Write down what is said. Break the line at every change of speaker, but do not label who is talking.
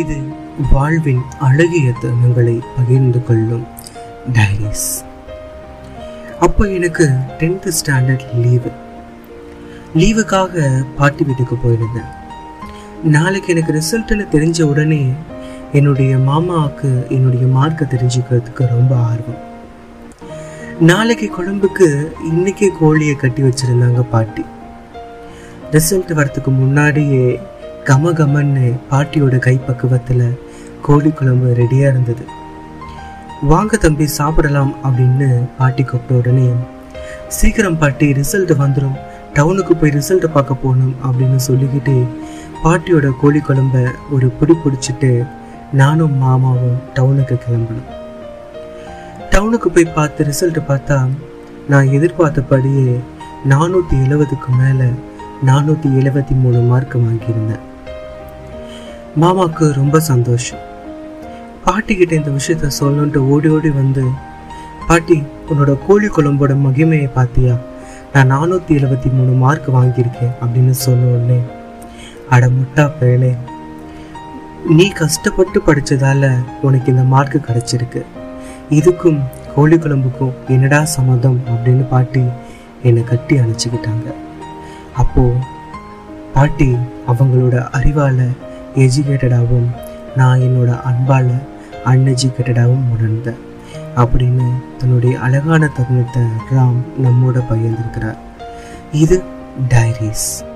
இது வாழ்வின் அழகிய தருணங்களை பகிர்ந்து கொள்ளும் டைரிஸ் அப்போ எனக்கு டென்த்து ஸ்டாண்டர்ட் லீவு லீவுக்காக பாட்டி வீட்டுக்கு போயிருந்தேன். நாளைக்கு எனக்கு ரிசல்ட்னு தெரிஞ்ச உடனே என்னுடைய மாமாவுக்கு என்னுடைய மார்க்கை தெரிஞ்சுக்கிறதுக்கு ரொம்ப ஆர்வம். நாளைக்கு குழம்புக்கு இன்னைக்கே கோழியை கட்டி வச்சிருந்தாங்க பாட்டி. ரிசல்ட் வரத்துக்கு முன்னாடியே கம கமன்னு பாட்டியோட கைப்பக்குவத்தில் கோழி குழம்பு ரெடியாக இருந்தது. வாங்க தம்பி சாப்பிடலாம் அப்படின்னு பாட்டி கூப்பிட்ட உடனே சீக்கிரம் பாட்டி ரிசல்ட் வந்துடும் டவுனுக்கு போய் ரிசல்ட்டை பார்க்க போகணும் அப்படின்னு சொல்லிக்கிட்டு பாட்டியோட கோழி குழம்ப ஒரு பிடி பிடிச்சிட்டு நானும் மாமாவும் டவுனுக்கு கிளம்பணும் டவுனுக்கு போய் பார்த்து ரிசல்ட் பார்த்தா நான் எதிர்பார்த்தபடியே நானூற்றி எழுபதுக்கு மேலே நானூற்றி எழுபத்தி மூணு மார்க் வாங்கியிருந்தேன். மாமாவுக்கு ரொம்ப சந்தோஷம். பாட்டிக்கிட்ட இந்த விஷயத்த சொல்லணுன்ட்டு ஓடி ஓடி வந்து பாட்டி உன்னோட கோழி குழம்போட மகிமையை பார்த்தியா நான் நானூற்றி எழுபத்தி மூணு மார்க் வாங்கியிருக்கேன் அப்படின்னு சொன்ன உடனே அட முட்டா பயலே நீ கஷ்டப்பட்டு படித்ததால உனக்கு இந்த மார்க் கிடைச்சிருக்கு. இதுக்கும் கோழி குழம்புக்கும் என்னடா சம்மதம் அப்படின்னு பாட்டி என்னை கட்டி அணைச்சிக்கிட்டாங்க. அப்போது பாட்டி அவங்களோட அறிவால் எஜுகேட்டடாகவும் நான் என்னோட அன்பால் அன்எஜுகேட்டடாகவும் உணர்ந்தேன் அப்படின்னு தன்னுடைய அழகான தருணத்தை ராம் நம்மோட பகிர்ந்திருக்கிறார். இது டைரிஸ்.